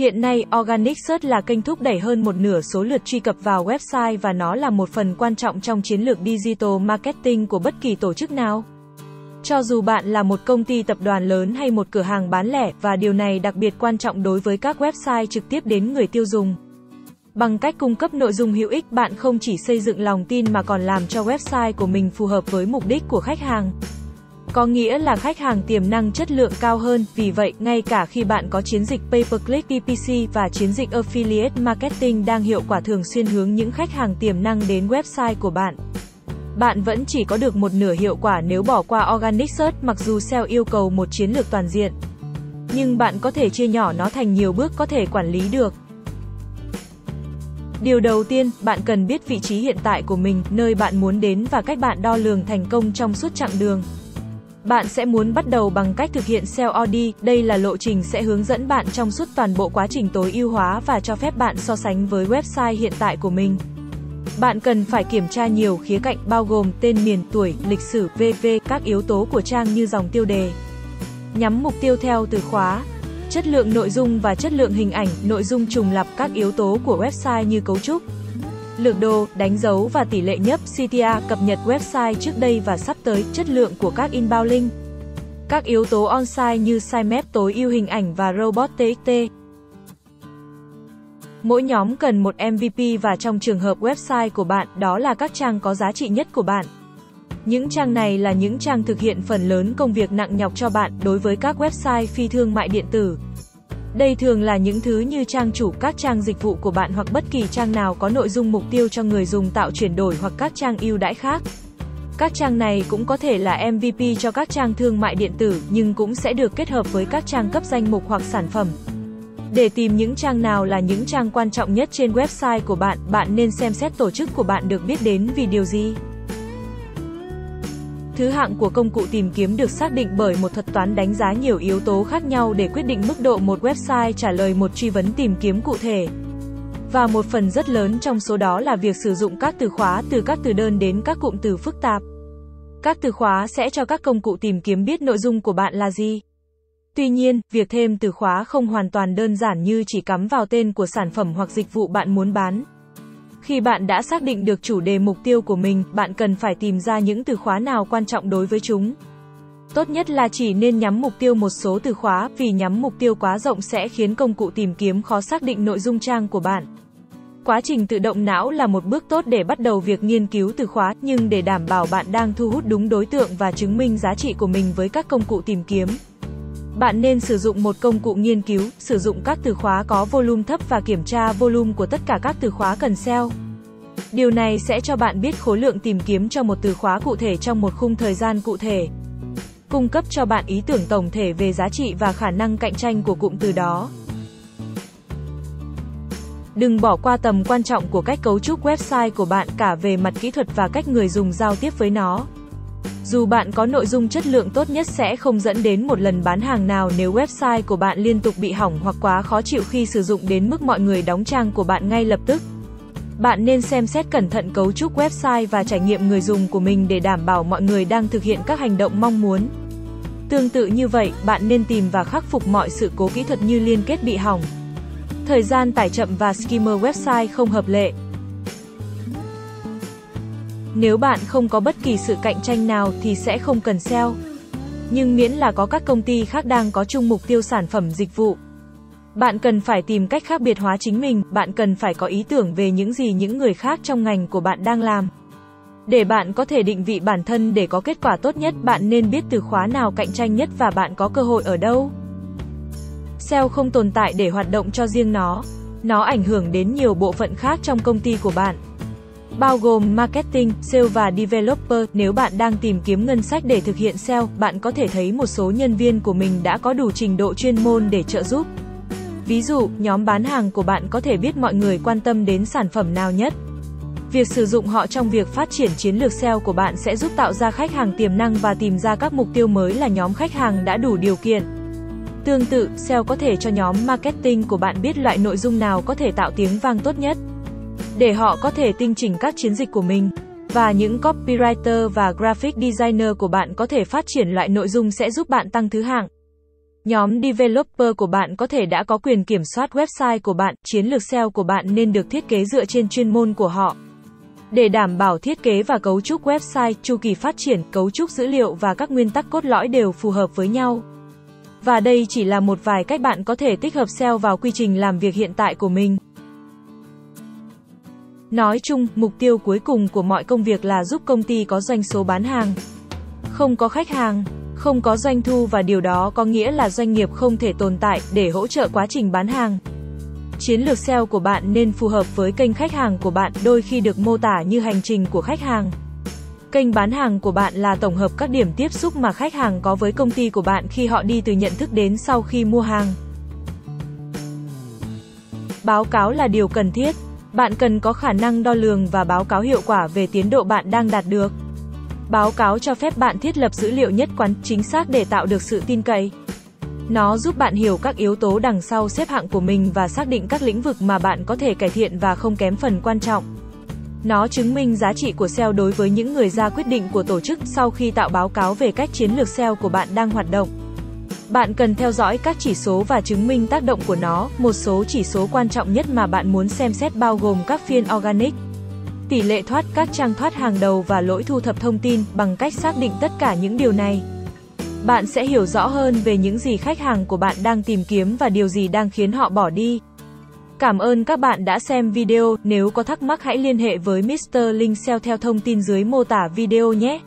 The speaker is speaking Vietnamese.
Hiện nay, Organic Search là kênh thúc đẩy hơn một nửa số lượt truy cập vào website và nó là một phần quan trọng trong chiến lược digital marketing của bất kỳ tổ chức nào. Cho dù bạn là một công ty tập đoàn lớn hay một cửa hàng bán lẻ, và điều này đặc biệt quan trọng đối với các website trực tiếp đến người tiêu dùng. Bằng cách cung cấp nội dung hữu ích, bạn không chỉ xây dựng lòng tin mà còn làm cho website của mình phù hợp với mục đích của khách hàng. Có nghĩa là khách hàng tiềm năng chất lượng cao hơn, vì vậy, ngay cả khi bạn có chiến dịch pay-per-click PPC và chiến dịch affiliate marketing đang hiệu quả thường xuyên hướng những khách hàng tiềm năng đến website của bạn. Bạn vẫn chỉ có được một nửa hiệu quả nếu bỏ qua Organic Search mặc dù SEO yêu cầu một chiến lược toàn diện. Nhưng bạn có thể chia nhỏ nó thành nhiều bước có thể quản lý được. Điều đầu tiên, bạn cần biết vị trí hiện tại của mình, nơi bạn muốn đến và cách bạn đo lường thành công trong suốt chặng đường. Bạn sẽ muốn bắt đầu bằng cách thực hiện SEO Audit, đây là lộ trình sẽ hướng dẫn bạn trong suốt toàn bộ quá trình tối ưu hóa và cho phép bạn so sánh với website hiện tại của mình. Bạn cần phải kiểm tra nhiều khía cạnh bao gồm tên miền, tuổi, lịch sử, VV, các yếu tố của trang như dòng tiêu đề. Nhắm mục tiêu theo từ khóa, chất lượng nội dung và chất lượng hình ảnh, nội dung trùng lặp các yếu tố của website như cấu trúc, lược đồ, đánh dấu và tỷ lệ nhấp CTA cập nhật website trước đây và sắp tới, chất lượng của các inbound link. Các yếu tố on-site như sitemap tối ưu hình ảnh và robot TXT. Mỗi nhóm cần một MVP và trong trường hợp website của bạn, đó là các trang có giá trị nhất của bạn. Những trang này là những trang thực hiện phần lớn công việc nặng nhọc cho bạn đối với các website phi thương mại điện tử. Đây thường là những thứ như trang chủ các trang dịch vụ của bạn hoặc bất kỳ trang nào có nội dung mục tiêu cho người dùng tạo chuyển đổi hoặc các trang ưu đãi khác. Các trang này cũng có thể là MVP cho các trang thương mại điện tử, nhưng cũng sẽ được kết hợp với các trang cấp danh mục hoặc sản phẩm. Để tìm những trang nào là những trang quan trọng nhất trên website của bạn, bạn nên xem xét tổ chức của bạn được biết đến vì điều gì. Thứ hạng của công cụ tìm kiếm được xác định bởi một thuật toán đánh giá nhiều yếu tố khác nhau để quyết định mức độ một website trả lời một truy vấn tìm kiếm cụ thể. Và một phần rất lớn trong số đó là việc sử dụng các từ khóa từ các từ đơn đến các cụm từ phức tạp. Các từ khóa sẽ cho các công cụ tìm kiếm biết nội dung của bạn là gì. Tuy nhiên, việc thêm từ khóa không hoàn toàn đơn giản như chỉ cắm vào tên của sản phẩm hoặc dịch vụ bạn muốn bán. Khi bạn đã xác định được chủ đề mục tiêu của mình, bạn cần phải tìm ra những từ khóa nào quan trọng đối với chúng. Tốt nhất là chỉ nên nhắm mục tiêu một số từ khóa, vì nhắm mục tiêu quá rộng sẽ khiến công cụ tìm kiếm khó xác định nội dung trang của bạn. Quá trình tự động não là một bước tốt để bắt đầu việc nghiên cứu từ khóa, nhưng để đảm bảo bạn đang thu hút đúng đối tượng và chứng minh giá trị của mình với các công cụ tìm kiếm. Bạn nên sử dụng một công cụ nghiên cứu, sử dụng các từ khóa có volume thấp và kiểm tra volume của tất cả các từ khóa cần SEO. Điều này sẽ cho bạn biết khối lượng tìm kiếm cho một từ khóa cụ thể trong một khung thời gian cụ thể. Cung cấp cho bạn ý tưởng tổng thể về giá trị và khả năng cạnh tranh của cụm từ đó. Đừng bỏ qua tầm quan trọng của cách cấu trúc website của bạn cả về mặt kỹ thuật và cách người dùng giao tiếp với nó. Dù bạn có nội dung chất lượng tốt nhất sẽ không dẫn đến một lần bán hàng nào nếu website của bạn liên tục bị hỏng hoặc quá khó chịu khi sử dụng đến mức mọi người đóng trang của bạn ngay lập tức. Bạn nên xem xét cẩn thận cấu trúc website và trải nghiệm người dùng của mình để đảm bảo mọi người đang thực hiện các hành động mong muốn. Tương tự như vậy, bạn nên tìm và khắc phục mọi sự cố kỹ thuật như liên kết bị hỏng, thời gian tải chậm và skimmer website không hợp lệ. Nếu bạn không có bất kỳ sự cạnh tranh nào thì sẽ không cần SEO. Nhưng miễn là có các công ty khác đang có chung mục tiêu sản phẩm dịch vụ. Bạn cần phải tìm cách khác biệt hóa chính mình, bạn cần phải có ý tưởng về những gì những người khác trong ngành của bạn đang làm. Để bạn có thể định vị bản thân để có kết quả tốt nhất, bạn nên biết từ khóa nào cạnh tranh nhất và bạn có cơ hội ở đâu. SEO không tồn tại để hoạt động cho riêng nó. Nó ảnh hưởng đến nhiều bộ phận khác trong công ty của bạn bao gồm marketing, sale và developer. Nếu bạn đang tìm kiếm ngân sách để thực hiện SEO, bạn có thể thấy một số nhân viên của mình đã có đủ trình độ chuyên môn để trợ giúp. Ví dụ, nhóm bán hàng của bạn có thể biết mọi người quan tâm đến sản phẩm nào nhất. Việc sử dụng họ trong việc phát triển chiến lược SEO của bạn sẽ giúp tạo ra khách hàng tiềm năng và tìm ra các mục tiêu mới là nhóm khách hàng đã đủ điều kiện. Tương tự, SEO có thể cho nhóm marketing của bạn biết loại nội dung nào có thể tạo tiếng vang tốt nhất để họ có thể tinh chỉnh các chiến dịch của mình. Và những copywriter và graphic designer của bạn có thể phát triển loại nội dung sẽ giúp bạn tăng thứ hạng. Nhóm developer của bạn có thể đã có quyền kiểm soát website của bạn, chiến lược SEO của bạn nên được thiết kế dựa trên chuyên môn của họ. Để đảm bảo thiết kế và cấu trúc website, chu kỳ phát triển, cấu trúc dữ liệu và các nguyên tắc cốt lõi đều phù hợp với nhau. Và đây chỉ là một vài cách bạn có thể tích hợp SEO vào quy trình làm việc hiện tại của mình. Nói chung, mục tiêu cuối cùng của mọi công việc là giúp công ty có doanh số bán hàng. Không có khách hàng, không có doanh thu và điều đó có nghĩa là doanh nghiệp không thể tồn tại để hỗ trợ quá trình bán hàng. Chiến lược SEO của bạn nên phù hợp với kênh khách hàng của bạn, đôi khi được mô tả như hành trình của khách hàng. Kênh bán hàng của bạn là tổng hợp các điểm tiếp xúc mà khách hàng có với công ty của bạn khi họ đi từ nhận thức đến sau khi mua hàng. Báo cáo là điều cần thiết. Bạn cần có khả năng đo lường và báo cáo hiệu quả về tiến độ bạn đang đạt được. Báo cáo cho phép bạn thiết lập dữ liệu nhất quán, chính xác để tạo được sự tin cậy. Nó giúp bạn hiểu các yếu tố đằng sau xếp hạng của mình và xác định các lĩnh vực mà bạn có thể cải thiện và không kém phần quan trọng. Nó chứng minh giá trị của SEO đối với những người ra quyết định của tổ chức sau khi tạo báo cáo về cách chiến lược SEO của bạn đang hoạt động. Bạn cần theo dõi các chỉ số và chứng minh tác động của nó. Một số chỉ số quan trọng nhất mà bạn muốn xem xét bao gồm các phiên organic, tỷ lệ thoát các trang thoát hàng đầu và lỗi thu thập thông tin. Bằng cách xác định tất cả những điều này, bạn sẽ hiểu rõ hơn về những gì khách hàng của bạn đang tìm kiếm và điều gì đang khiến họ bỏ đi. Cảm ơn các bạn đã xem video, nếu có thắc mắc hãy liên hệ với Mr. Linh SEO theo thông tin dưới mô tả video nhé.